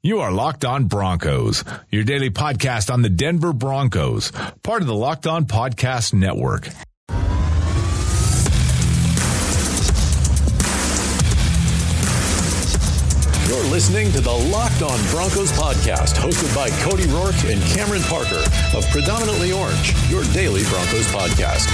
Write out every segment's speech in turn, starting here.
You are Locked On Broncos, your daily podcast on the Denver Broncos, part of the Locked On Podcast Network. You're listening to the Locked On Broncos podcast, hosted by Cody Roark and Cameron Parker of Predominantly Orange, your daily Broncos podcast.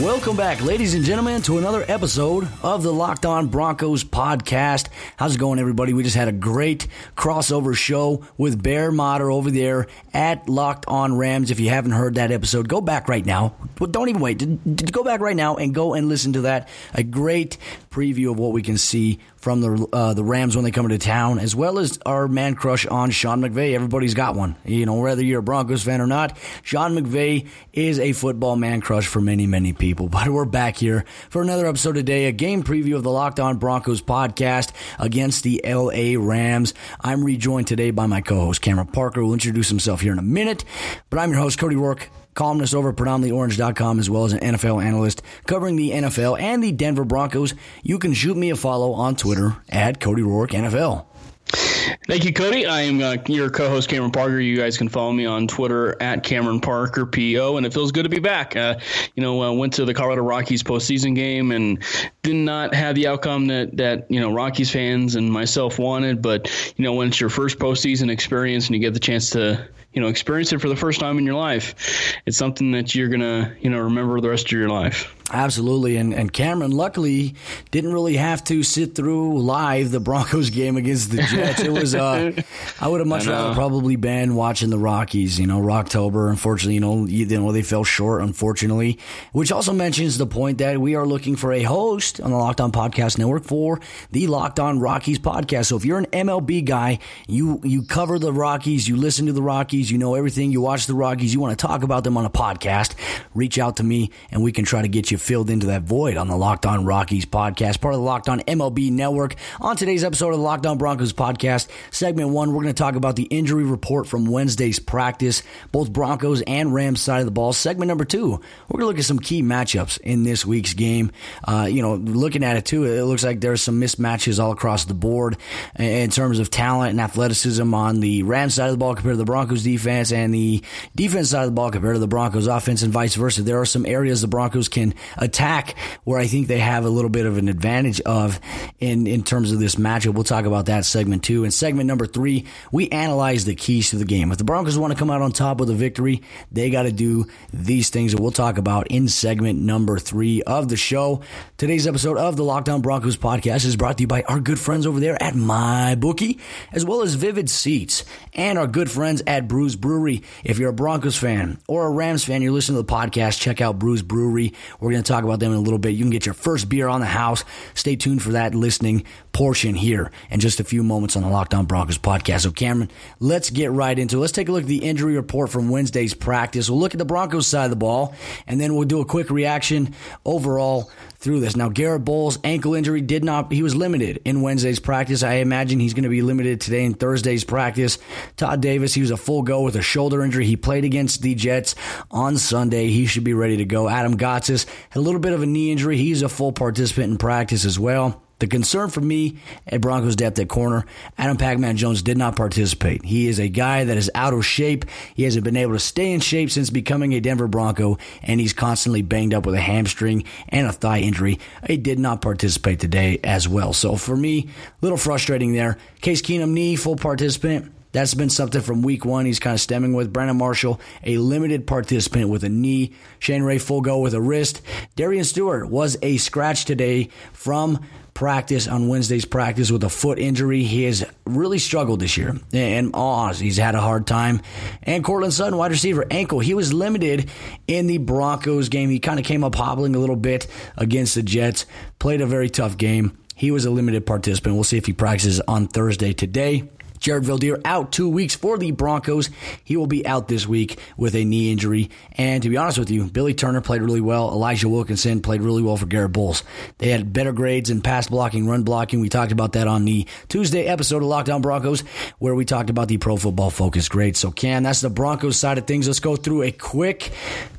Welcome back, ladies and gentlemen, to another episode of the Locked On Broncos podcast. How's it going, everybody? We just had a great crossover show with Bear Motter over there at Locked On Rams. If you haven't heard that episode, go back right now. Well, don't even wait. Go back right now and go and listen to that. A great preview of what we can see from the uh, the Rams when they come into town, as well as our man crush on Sean McVay. Everybody's got one, you know, whether you're a Broncos fan or not. Sean McVay is a football man crush for many, many people. But we're back here for another episode today, a game preview of the Locked On Broncos podcast against the LA Rams. I'm rejoined today by my co-host Cameron Parker, who will introduce himself here in a minute. But I'm your host Cody Roark columnist over at predominantlyorange.com, as well as an NFL analyst covering the NFL and the Denver Broncos. You can shoot me a follow on Twitter at Cody Roark NFL. Thank you, Cody. I am uh, your co-host, Cameron Parker. You guys can follow me on Twitter at Cameron Parker PO, and it feels good to be back. Uh, you know, uh, went to the Colorado Rockies postseason game and did not have the outcome that that you know Rockies fans and myself wanted. But you know, when it's your first postseason experience and you get the chance to you know experience it for the first time in your life, it's something that you're gonna you know remember the rest of your life. Absolutely, and and Cameron luckily didn't really have to sit through live the Broncos game against the Jets. It was uh, I would have much rather probably been watching the Rockies. You know, Rocktober. Unfortunately, you know, you, you know they fell short. Unfortunately, which also mentions the point that we are looking for a host on the Locked On Podcast Network for the Locked On Rockies podcast. So if you're an MLB guy, you you cover the Rockies, you listen to the Rockies, you know everything, you watch the Rockies, you want to talk about them on a podcast, reach out to me and we can try to get you filled into that void on the Locked On Rockies podcast, part of the Locked On MLB network. On today's episode of the Locked On Broncos podcast, segment one, we're going to talk about the injury report from Wednesday's practice, both Broncos and Rams side of the ball. Segment number two, we're going to look at some key matchups in this week's game. Uh, you know, looking at it too, it looks like there's some mismatches all across the board in terms of talent and athleticism on the Rams side of the ball compared to the Broncos defense and the defense side of the ball compared to the Broncos offense and vice versa. There are some areas the Broncos can attack where I think they have a little bit of an advantage of in, in terms of this matchup. We'll talk about that segment two. In segment number three, we analyze the keys to the game. If the Broncos want to come out on top with a victory, they got to do these things that we'll talk about in segment number three of the show. Today's episode of the Locked On Broncos podcast is brought to you by our good friends over there at MyBookie, as well as Vivid Seats and our good friends at Bruz Brewery. If you're a Broncos fan or a Rams fan, you're listening to the podcast, check out Bruz Brewery. We're going to talk about them in a little bit. You can get your first beer on the house. Stay tuned for that listening portion here in just a few moments on the Locked On Broncos podcast. So, Cameron, let's get right into it. Let's take a look at the injury report from Wednesday's practice. We'll look at the Broncos side of the ball, and then we'll do a quick reaction overall through this. Now, Garrett Bolles' ankle injury did not, he was limited in Wednesday's practice. I imagine he's going to be limited today in Thursday's practice. Todd Davis, he was a full go with a shoulder injury. He played against the Jets on Sunday. He should be ready to go. Adam Gotsis had a little bit of a knee injury. He's a full participant in practice as well. The concern for me at Broncos depth at corner, Adam Pac-Man Jones did not participate. He is a guy that is out of shape. He hasn't been able to stay in shape since becoming a Denver Bronco, and he's constantly banged up with a hamstring and a thigh injury. He did not participate today as well. So for me, a little frustrating there. Case Keenum knee, full participant. That's been something from week one. He's kind of stemming with Brandon Marshall, a limited participant with a knee. Shane Ray full go with a wrist. Darian Stewart was a scratch today from practice on Wednesday's practice with a foot injury. He has really struggled this year. And all he's had a hard time. And Courtland Sutton, wide receiver, ankle. He was limited in the Broncos game. He kind of came up hobbling a little bit against the Jets. Played a very tough game. He was a limited participant. We'll see if he practices on Thursday today. Jared Veldheer out two weeks for the Broncos. He will be out this week with a knee injury. And to be honest with you, Billy Turner played really well. Elijah Wilkinson played really well for Garrett Bolles. They had better grades in pass blocking, run blocking. We talked about that on the Tuesday episode of Locked On Broncos, where we talked about the pro football focus grades. So, Cam, that's the Broncos side of things. Let's go through a quick,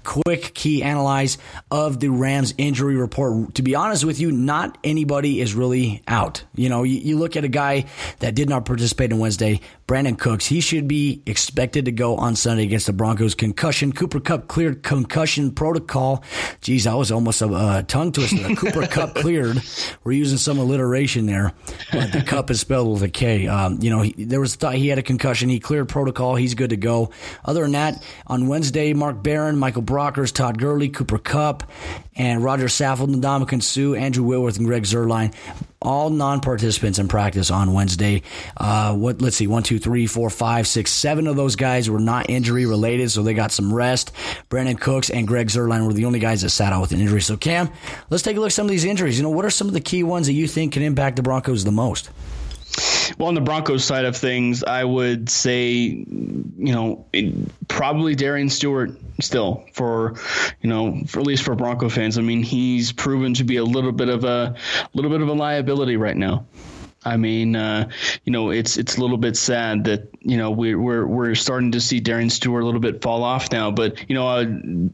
quick key analyze of the Rams injury report. To be honest with you, not anybody is really out. You know, you, you look at a guy that did not participate in Wednesday, Brandin Cooks. He should be expected to go on Sunday against the Broncos. Concussion. Cooper Kupp cleared concussion protocol. Geez, that was almost a, a tongue twister. Cooper Kupp cleared. We're using some alliteration there, but the cup is spelled with a K. Um, you know, he, there was thought he had a concussion. He cleared protocol. He's good to go. Other than that, on Wednesday, Mark Barron, Michael Brockers, Todd Gurley, Cooper Kupp, and Roger Saffold, Ndamukong Suh, Andrew Whitworth, and Greg Zuerlein all non-participants in practice on Wednesday. Uh, what? Let's see, one, two, three, four, five, six, seven of those guys were not injury related, so they got some rest. Brandin Cooks and Greg Zuerlein were the only guys that sat out with an injury. So Cam, let's take a look at some of these injuries. You know, what are some of the key ones that you think can impact the Broncos the most? Well, on the Broncos side of things, I would say, you know, probably Darian Stewart still for, you know, for at least for Bronco fans. I mean, he's proven to be a little bit of a little bit of a liability right now. I mean, uh, you know, it's it's a little bit sad that you know we're we're we're starting to see Darian Stewart a little bit fall off now. But you know, uh,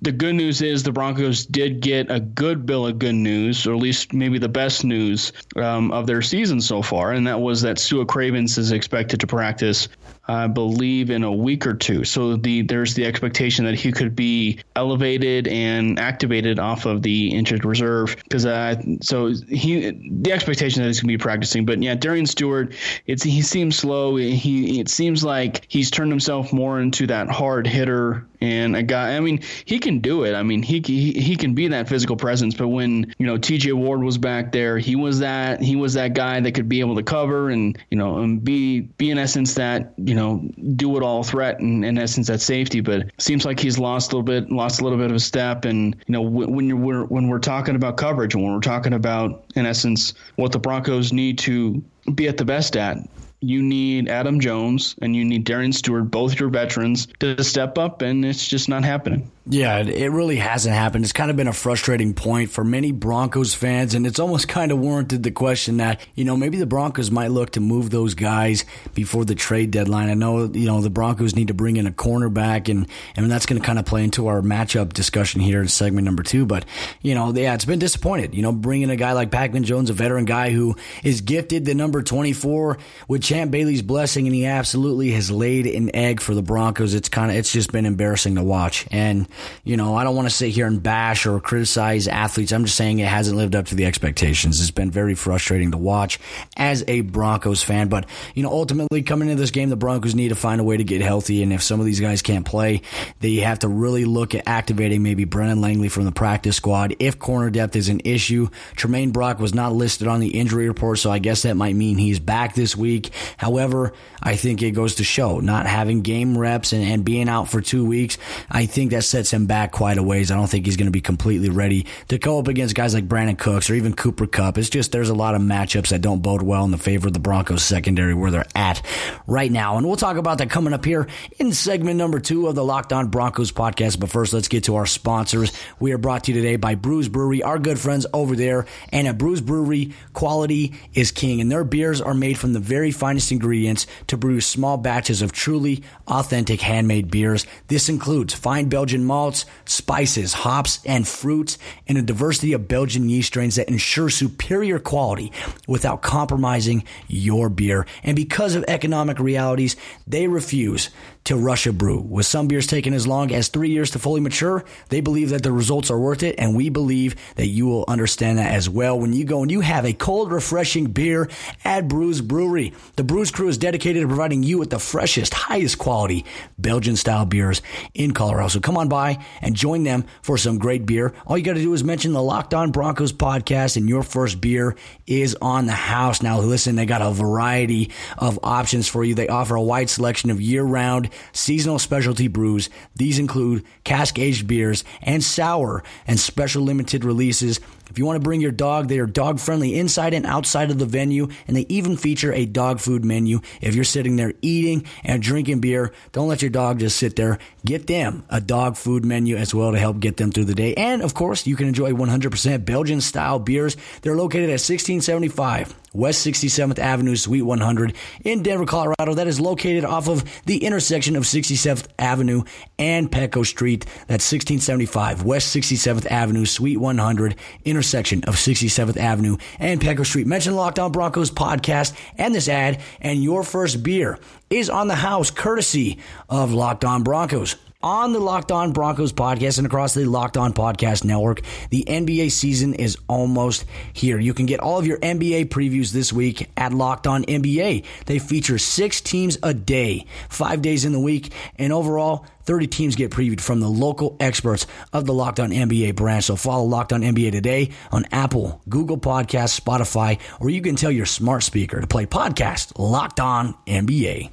the good news is the Broncos did get a good bill of good news, or at least maybe the best news um, of their season so far, and that was that Sua Cravens is expected to practice I believe, in a week or two. So the there's the expectation that he could be elevated and activated off of the injured reserve because uh, so he the expectation that he's going to be practicing. But yeah, Darian Stewart, it's he seems slow. He it seems like he's turned himself more into that hard hitter and a guy. I mean, he can do it. I mean, he he, he can be that physical presence. But when you know T.J. Ward was back there, he was that he was that guy that could be able to cover and you know and be be in essence that you know do it all threat and in essence that safety. But seems like he's lost a little bit lost a little bit of a step. And you know when you're we're, when we're talking about coverage and when we're talking about in essence what the Broncos need to be at the best at you need Adam Jones and you need Darian Stewart, both your veterans, to step up, and it's just not happening. Yeah, it really hasn't happened. It's kind of been a frustrating point for many Broncos fans, and it's almost kind of warranted the question that, you know, maybe the Broncos might look to move those guys before the trade deadline. I know, you know, the Broncos need to bring in a cornerback, and, and that's going to kind of play into our matchup discussion here in segment number two. But, you know, yeah, it's been disappointed. You know, bringing a guy like Pac-Man Jones, a veteran guy who is gifted the number 24 with Champ Bailey's blessing, and he absolutely has laid an egg for the Broncos. It's kind of, it's just been embarrassing to watch. And, you know, I don't want to sit here and bash or criticize athletes. I'm just saying it hasn't lived up to the expectations. It's been very frustrating to watch as a Broncos fan. But, you know, ultimately coming into this game, the Broncos need to find a way to get healthy. And if some of these guys can't play, they have to really look at activating maybe Brendan Langley from the practice squad. If corner depth is an issue, Tramaine Brock was not listed on the injury report, so I guess that might mean he's back this week. However, I think it goes to show not having game reps and, and being out for two weeks, I think that sets him back quite a ways. I don't think he's going to be completely ready to go up against guys like Brandin Cooks or even Cooper Kupp. It's just there's a lot of matchups that don't bode well in the favor of the Broncos secondary where they're at right now. And we'll talk about that coming up here in segment number two of the Locked On Broncos podcast. But first, let's get to our sponsors. We are brought to you today by Bruz Brewery, our good friends over there. And at Bruz Brewery, quality is king. And their beers are made from the very finest ingredients to brew small batches of truly authentic handmade beers. This includes fine Belgian malts, spices, hops, and fruits, and a diversity of Belgian yeast strains that ensure superior quality without compromising your beer. And because of economic realities, they refuse to Russia brew. With some beers taking as long as three years to fully mature, they believe that the results are worth it, and we believe that you will understand that as well when you go and you have a cold, refreshing beer at Bruz Brewery. The Bruz crew is dedicated to providing you with the freshest, highest quality Belgian style beers in Colorado. So come on by and join them for some great beer. All you got to do is mention the Locked On Broncos podcast, and your first beer is on the house. Now, listen, they got a variety of options for you. They offer a wide selection of year round seasonal specialty brews. These include cask aged beers and sour and special limited releases. If you want to bring your dog, they are dog friendly inside and outside of the venue, and they even feature a dog food menu. If you're sitting there eating and drinking beer, don't let your dog just sit there. Get them a dog food menu as well to help get them through the day. And of course, you can enjoy 100% Belgian style beers. They're located at 1675 West 67th Avenue, Suite 100 in Denver, Colorado. That is located off of the intersection of 67th Avenue and Pecos Street. That's 1675 West 67th Avenue, Suite 100, intersection of 67th Avenue and Pecos Street. Mention Locked On Broncos podcast and this ad, and your first beer is on the house courtesy of Locked On Broncos on the Locked On Broncos podcast and across the Locked On Podcast Network. The NBA season is almost here. You can get all of your NBA previews this week at Locked On NBA. They feature six teams a day, five days in the week, and overall, 30 teams get previewed from the local experts of the Locked On NBA branch. So follow Locked On NBA today on Apple, Google Podcasts, Spotify, or you can tell your smart speaker to play podcast Locked On NBA.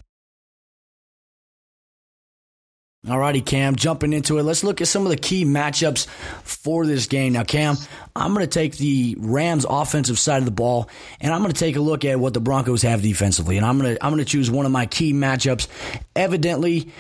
Alrighty, Cam, jumping into it. Let's look at some of the key matchups for this game. Now, Cam, I'm going to take the Rams offensive side of the ball and I'm going to take a look at what the Broncos have defensively. And I'm going to I'm going to choose one of my key matchups. Evidently,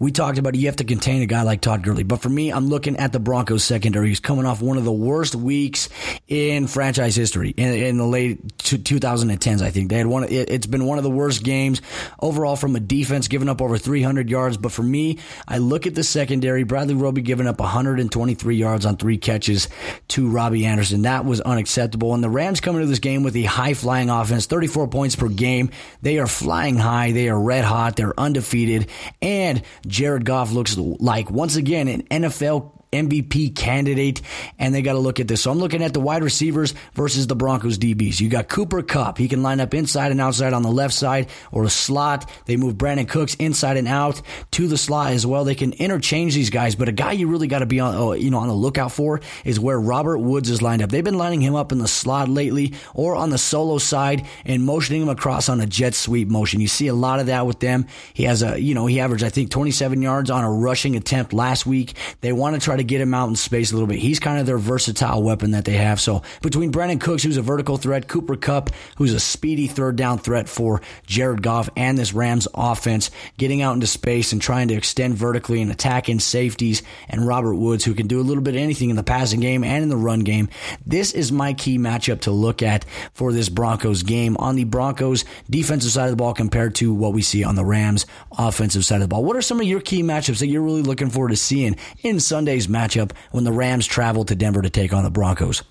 we talked about you have to contain a guy like Todd Gurley. But for me, I'm looking at the Broncos secondary. He's coming off one of the worst weeks in franchise history in, in the late 2010s, I think. They had one, it, has been one of the worst games overall from a defense, giving up over 300 yards. But for me, I look at the secondary. Bradley Roby giving up 123 yards on three catches to Robbie Anderson. That was unacceptable. And the Rams coming to this game with a high flying offense, 34 points per game. They are flying high. They are red hot. They're undefeated. And Jared Goff looks like, once again, an NFL MVP candidate, and they got to look at this. So I'm looking at the wide receivers versus the Broncos DBs. You got Cooper Kupp. He can line up inside and outside on the left side or a slot. They move Brandin Cooks inside and out to the slot as well. They can interchange these guys, but a guy you really got to be on, oh, you know, on the lookout for is where Robert Woods is lined up. They've been lining him up in the slot lately or on the solo side and motioning him across on a jet sweep motion. You see a lot of that with them. He has a, you know, he averaged, I think, 27 yards on a rushing attempt last week. They want to try to get him out in space a little bit. He's kind of their versatile weapon that they have. So between Brandin Cooks, who's a vertical threat, Cooper Kupp, who's a speedy third down threat for Jared Goff and this Rams offense, getting out into space and trying to extend vertically and attacking safeties, and Robert Woods, who can do a little bit of anything in the passing game and in the run game. This is my key matchup to look at for this Broncos game on the Broncos defensive side of the ball compared to what we see on the Rams offensive side of the ball. What are some of your key matchups that you're really looking forward to seeing in Sunday's matchup when the Rams travel to Denver to take on the Broncos?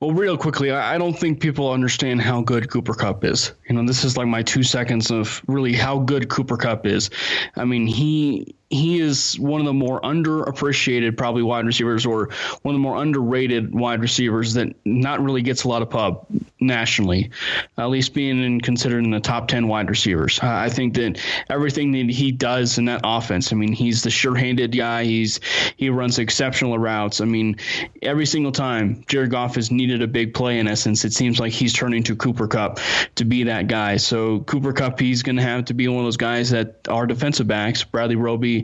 Well, real quickly, I don't think people understand how good Cooper Kupp is. You know, this is like my two seconds of really how good Cooper Kupp is. I mean, he he is one of the more underappreciated probably wide receivers or one of the more underrated wide receivers that not really gets a lot of pub nationally at least being in, considered in the top 10 wide receivers. Uh, i think that everything that he does in that offense i mean he's the sure-handed guy. He's he runs exceptional routes. I mean every single time jared goff has needed a big play in essence it seems like he's turning to cooper kupp to be that guy. So cooper kupp he's going to have to be one of those guys that are defensive backs. Bradley roby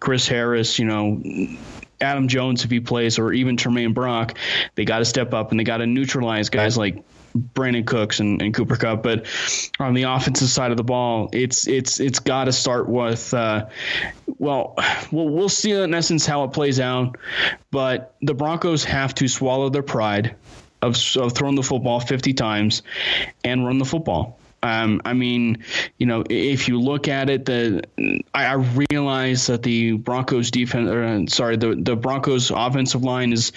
Chris Harris, you know, Adam Jones if he plays, or even Tramaine Brock, they got to step up and they got to neutralize guys like Brandin Cooks and, and, Cooper Kupp. But on the offensive side of the ball, it's it's it's got to start with uh, well, well, we'll see in essence how it plays out. But the Broncos have to swallow their pride of, of throwing the football 50 times and run the football. Um, I mean, you know, if you look at it, the I, I realize that the Broncos defense, or, uh, sorry, the the Broncos offensive line is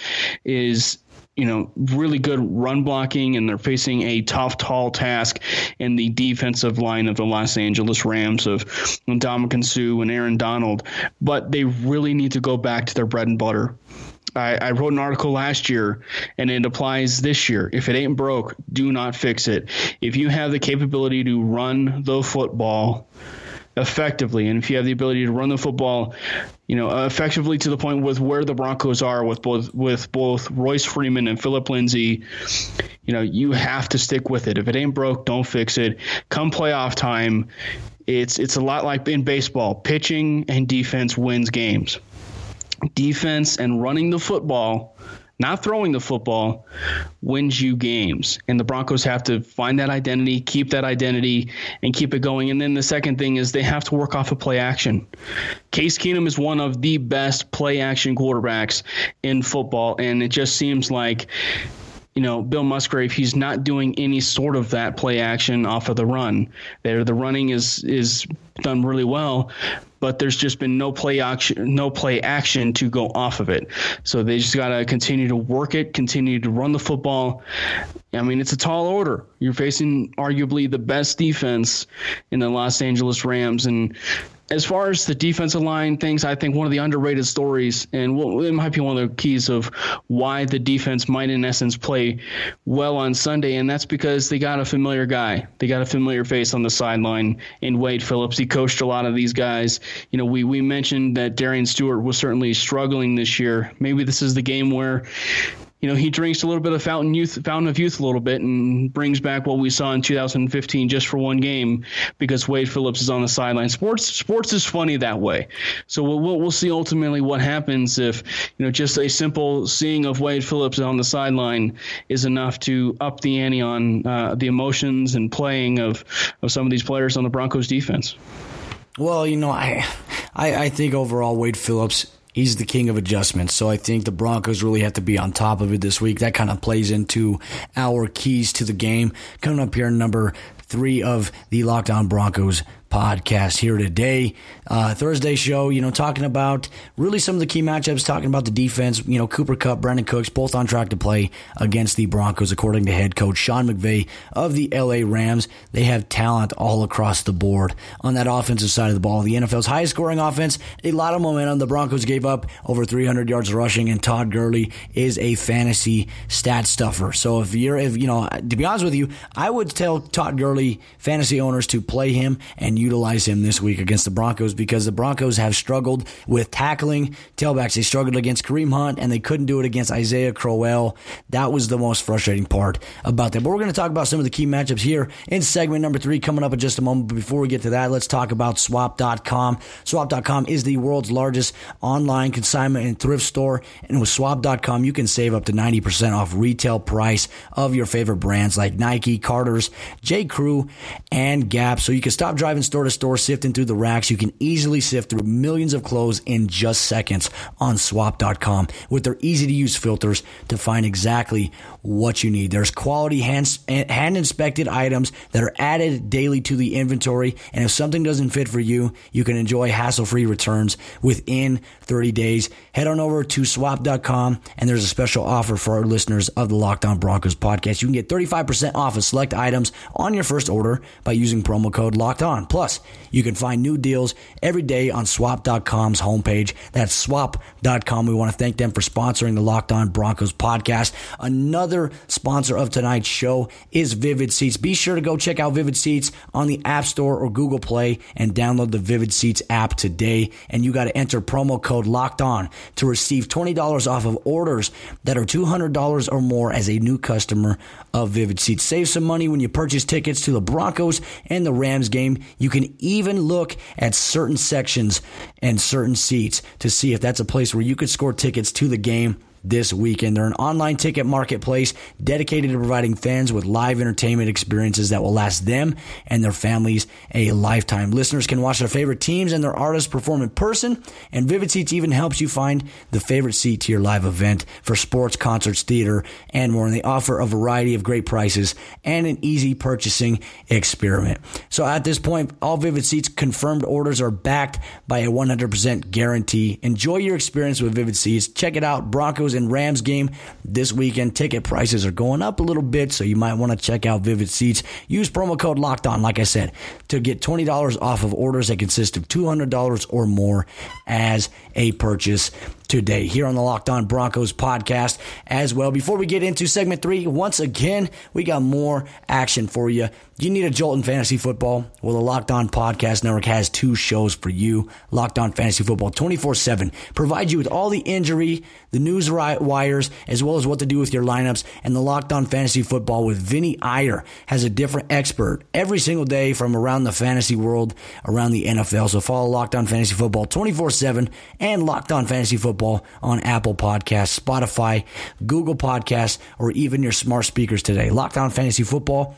is you know, really good run blocking, and they're facing a tough, tall task in the defensive line of the Los Angeles Rams of Ndamukong Suh and Aaron Donald. But they really need to go back to their bread and butter. I, I, wrote an article last year and it applies this year. If it ain't broke, do not fix it. If you have the capability to run the football effectively, and if you have the ability to run the football, you know, effectively to the point with where the Broncos are with both with both Royce Freeman and Philip Lindsay, you know, you have to stick with it. If it ain't broke, don't fix it. Come playoff time, it's it's a lot like in baseball. Pitching and defense wins games defense and running the football not throwing the football, wins you games. And the Broncos have to find that identity, keep that identity, and keep it going. And then the second thing is they have to work off of play action. Case Keenum is one of the best play action quarterbacks in football, and it just seems like you know, Bill Musgrave, he's not doing any sort of that play action off of the run. There, the running is is done really well, but there's just been no play action, no play action to go off of it. So they just got to continue to work it, continue to run the football. I mean, it's a tall order. You're facing arguably the best defense in the Los Angeles Rams, and as far as the defensive line things, I think one of the underrated stories, and it might be one of the keys of why the defense might, in essence, play well on Sunday, and that's because they got a familiar guy. They got a familiar face on the sideline in Wade Phillips. He coached a lot of these guys. You know, we, we mentioned that Darian Stewart was certainly struggling this year. Maybe this is the game where you know, he drinks a little bit of fountain youth, fountain of youth a little bit, and brings back what we saw in 2015 just for one game because Wade Phillips is on the sideline. Sports, sports is funny that way. So we'll, we'll see ultimately what happens if you know just a simple seeing of Wade Phillips on the sideline is enough to up the ante on uh, the emotions and playing of of some of these players on the Broncos defense. Well, you know, I, I, I think overall Wade Phillips he's the king of adjustments. So I think the Broncos really have to be on top of it this week. That kind of plays into our keys to the game. Coming up here, number three of the Locked On Broncos podcast here today. Uh, Thursday show, you know, talking about really some of the key matchups, talking about the defense. You know, Cooper Kupp, Brandin Cooks, both on track to play against the Broncos, according to head coach Sean McVay of the LA Rams. They have talent all across the board on that offensive side of the ball. The NFL's highest scoring offense, a lot of momentum. The Broncos gave up over 300 yards rushing, and Todd Gurley is a fantasy stat stuffer. So if you're, if you know, to be honest with you, I would tell Todd Gurley fantasy owners to play him and utilize him this week against the Broncos because the Broncos have struggled with tackling tailbacks. They struggled against Kareem Hunt and they couldn't do it against Isaiah Crowell. That was the most frustrating part about that. But we're going to talk about some of the key matchups here in segment number three coming up in just a moment. But before we get to that, let's talk about swap.com. Swap.com is the world's largest online consignment and thrift store. And with swap.com, you can save up to 90% off retail price of your favorite brands like Nike, Carter's, J. Crew, and Gap. So you can stop driving store to store, sifting through the racks. You can easily sift through millions of clothes in just seconds on swap.com with their easy to use filters to find exactly what you need. There's quality hand, hand inspected items that are added daily to the inventory. And if something doesn't fit for you, you can enjoy hassle free returns within 30 days. Head on over to swap.com and there's a special offer for our listeners of the Locked On Broncos podcast. You can get 35% off of select items on your first order by using promo code locked on. Plus, Plus, you can find new deals every day on swap.com's homepage. That's swap.com. We want to thank them for sponsoring the Locked On Broncos podcast. Another sponsor of tonight's show is Vivid Seats. Be sure to go check out Vivid Seats on the App Store or Google Play and download the Vivid Seats app today. And you got to enter promo code Locked On to receive $20 off of orders that are $200 or more as a new customer of Vivid Seats. Save some money when you purchase tickets to the Broncos and the Rams game. You can even look at certain sections and certain seats to see if that's a place where you could score tickets to the game this weekend. They're an online ticket marketplace dedicated to providing fans with live entertainment experiences that will last them and their families a lifetime. Listeners can watch their favorite teams and their artists perform in person, and Vivid Seats even helps you find the favorite seat to your live event for sports, concerts, theater, and more. And they offer a variety of great prices and an easy purchasing experiment. So at this point, all Vivid Seats confirmed orders are backed by a 100% guarantee. Enjoy your experience with Vivid Seats. Check it out, Broncos Broncos and Rams game this weekend. Ticket prices are going up a little bit, so you might want to check out Vivid Seats. Use promo code Locked On, like I said, to get twenty dollars off of orders that consist of two hundred dollars or more as a purchase today here on the Locked On Broncos podcast as well. Before we get into segment three, once again, we got more action for you You need a jolt in fantasy football? Well, the Locked On Podcast Network has two shows for you. Locked On Fantasy Football 24 7 provides you with all the injury, the news wires, as well as what to do with your lineups. And the Locked On Fantasy Football with Vinny Iyer has a different expert every single day from around the fantasy world, around the NFL. So follow Locked On Fantasy Football 24 7 and Locked On Fantasy Football on Apple Podcasts, Spotify, Google Podcasts, or even your smart speakers today. Locked On Fantasy Football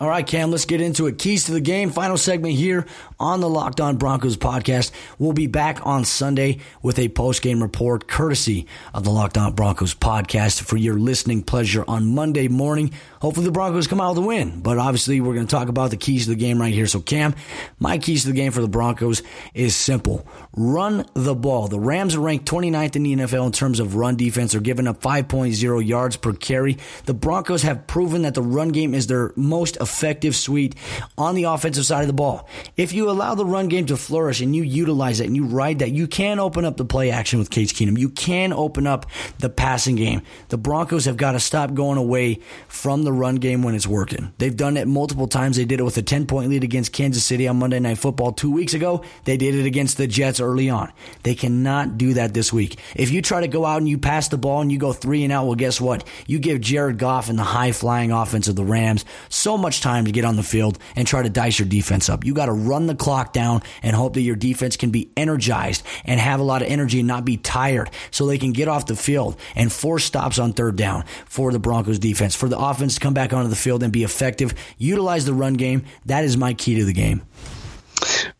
All right, Cam, let's get into it. Keys to the game, final segment here on the Locked On Broncos podcast. We'll be back on Sunday with a post game report courtesy of the Locked On Broncos podcast for your listening pleasure on Monday morning. Hopefully, the Broncos come out with a win, but obviously, we're going to talk about the keys to the game right here. So, Cam, my keys to the game for the Broncos is simple run the ball. The Rams are ranked 29th in the NFL in terms of run defense. They're giving up 5.0 yards per carry. The Broncos have proven that the run game is their most effective suite on the offensive side of the ball. If you allow the run game to flourish and you utilize it and you ride that, you can open up the play action with Case Keenum. You can open up the passing game. The Broncos have got to stop going away from the run game when it's working. They've done it multiple times. They did it with a 10 point lead against Kansas City on Monday Night Football two weeks ago. They did it against the Jets early on. They cannot do that this week. If you try to go out and you pass the ball and you go three and out, well, guess what? You give Jared Goff and the high flying offense of the Rams so much time to get on the field and try to dice your defense up. You got to run the clock down and hope that your defense can be energized and have a lot of energy and not be tired so they can get off the field and force stops on third down for the Broncos defense. For the offense to come back onto the field and be effective, utilize the run game. That is my key to the game.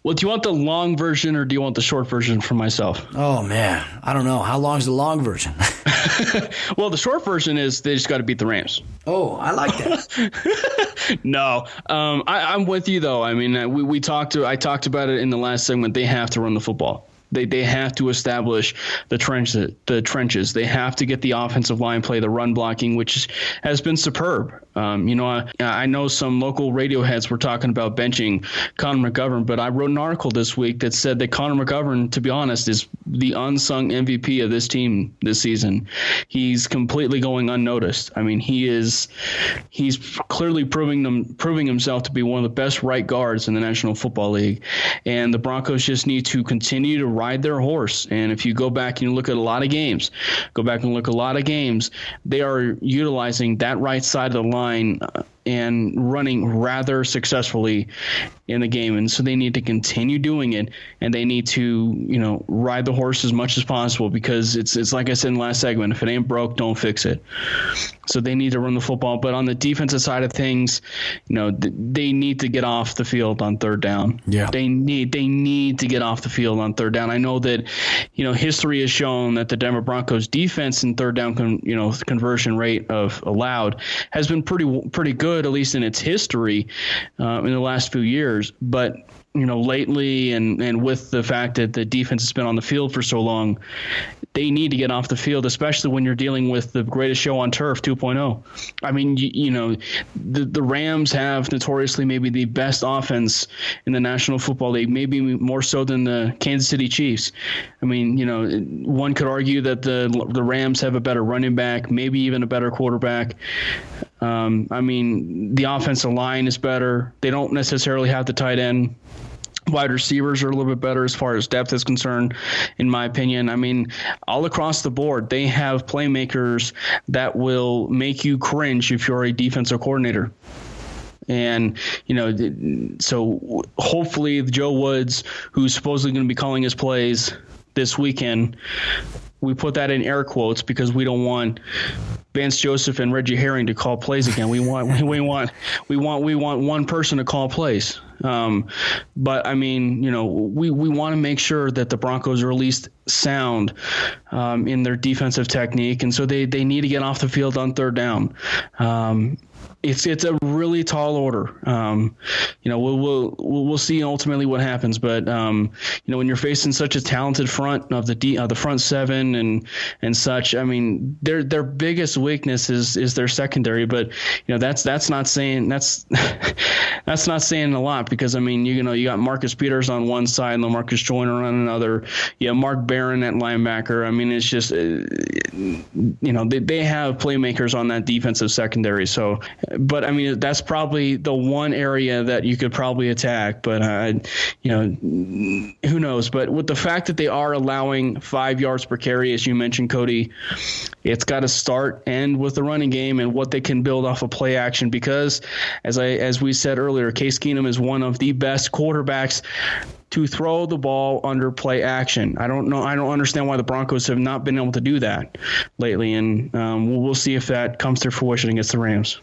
Well, do you want the long version or do you want the short version for myself? Oh man, I don't know. How long is the long version? well, the short version is they just got to beat the Rams. Oh, I like that. no, um, I, am with you though. I mean, uh, we, we talked to I talked about it in the last segment. They have to run the football. They, they have to establish the trench the trenches. They have to get the offensive line play, the run blocking, which has been superb. Um, you know, I, I, know some local radio heads were talking about benching Connor McGovern, but I wrote an article this week that said that Connor McGovern, to be honest, is the unsung MVP of this team this season. He's completely going unnoticed. I mean, he is he's clearly proving them proving himself to be one of the best right guards in the National Football League, and the Broncos just need to continue to ride their horse. And if you go back and look at a lot of games, go back and look a lot of games, they are utilizing that right side of the line line uh, and running rather successfully in the game. And so they need to continue doing it and they need to, you know, ride the horse as much as possible because it's it's like I said in the last segment, if it ain't broke, don't fix it. So they need to run the football, but on the defensive side of things, you know, th- they need to get off the field on third down. Yeah. They need they need to get off the field on third down. I know that, you know, history has shown that the Denver Broncos defense in third down con- you know, conversion rate of allowed has been pretty pretty good at least in its history uh, in the last few years, but you know, lately and, and with the fact that the defense has been on the field for so long, they need to get off the field, especially when you're dealing with the greatest show on turf 2.0. I mean, you, you know, the, the Rams have notoriously maybe the best offense in the National Football League, maybe more so than the Kansas City Chiefs. I mean, you know, one could argue that the the Rams have a better running back, maybe even a better quarterback. Um, I mean, the offensive line is better. They don't necessarily have the tight end wide receivers are a little bit better as far as depth is concerned, in my opinion. I mean, all across the board, they have playmakers that will make you cringe if you're a defensive coordinator. And, you know, so hopefully Joe Woods, who's supposedly going to be calling his plays this weekend, we put that in air quotes because we don't want Vance Joseph and Reggie Herring to call plays again. We want we want we want we want one person to call plays. Um, but I mean, you know, we, we want to make sure that the Broncos are at least sound um, in their defensive technique, and so they they need to get off the field on third down. Um, it's it's a really tall order. Um, you know, we'll, we'll we'll see ultimately what happens, but um, you know, when you're facing such a talented front of the D, uh, the front seven and and such, I mean, their their biggest weakness is is their secondary. But you know, that's that's not saying that's that's not saying a lot because I mean, you know, you got Marcus Peters on one side and Lamarcus Joyner on another. Yeah, Mark Barron at linebacker. I mean, it's just uh, you know they they have playmakers on that defensive secondary. So but I mean, that's probably the one area that you could probably attack. But uh, you know, who knows? But with the fact that they are allowing five yards per carry, as you mentioned, Cody, it's got to start end with the running game and what they can build off of play action. Because as I as we said earlier, Case Keenum is one of the best quarterbacks to throw the ball under play action. I don't know. I don't understand why the Broncos have not been able to do that lately, and um, we'll, we'll see if that comes to fruition against the Rams.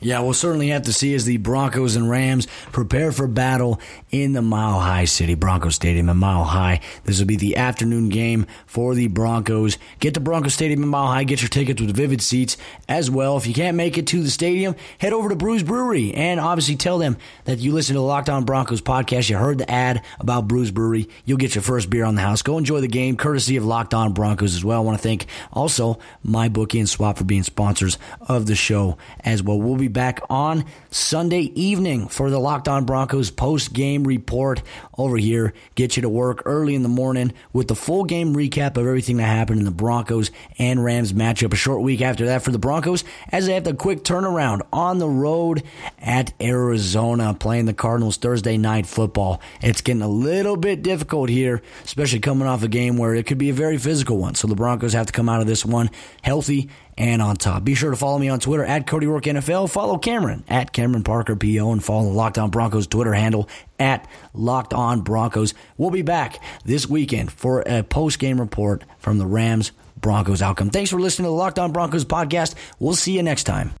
Yeah, we'll certainly have to see as the Broncos and Rams prepare for battle in the Mile High City, Bronco Stadium in Mile High. This will be the afternoon game for the Broncos. Get to Bronco Stadium in Mile High, get your tickets with vivid seats as well. If you can't make it to the stadium, head over to Bruz Brewery and obviously tell them that you listen to the Locked On Broncos podcast. You heard the ad about Bruz Brewery. You'll get your first beer on the house. Go enjoy the game, courtesy of Locked On Broncos as well. I want to thank also my bookie and swap for being sponsors of the show as well. We'll be back on Sunday evening for the Locked On Broncos post game report over here. Get you to work early in the morning with the full game recap of everything that happened in the Broncos and Rams matchup. A short week after that for the Broncos as they have the quick turnaround on the road at Arizona playing the Cardinals Thursday night football. It's getting a little bit difficult here, especially coming off a game where it could be a very physical one. So the Broncos have to come out of this one healthy and on top. Be sure to follow me on Twitter at Cody Roark NFL. Follow Cameron at Cameron Parker PO and follow the Locked On Broncos Twitter handle at Locked On Broncos. We'll be back this weekend for a post game report from the Rams Broncos outcome. Thanks for listening to the Locked On Broncos podcast. We'll see you next time.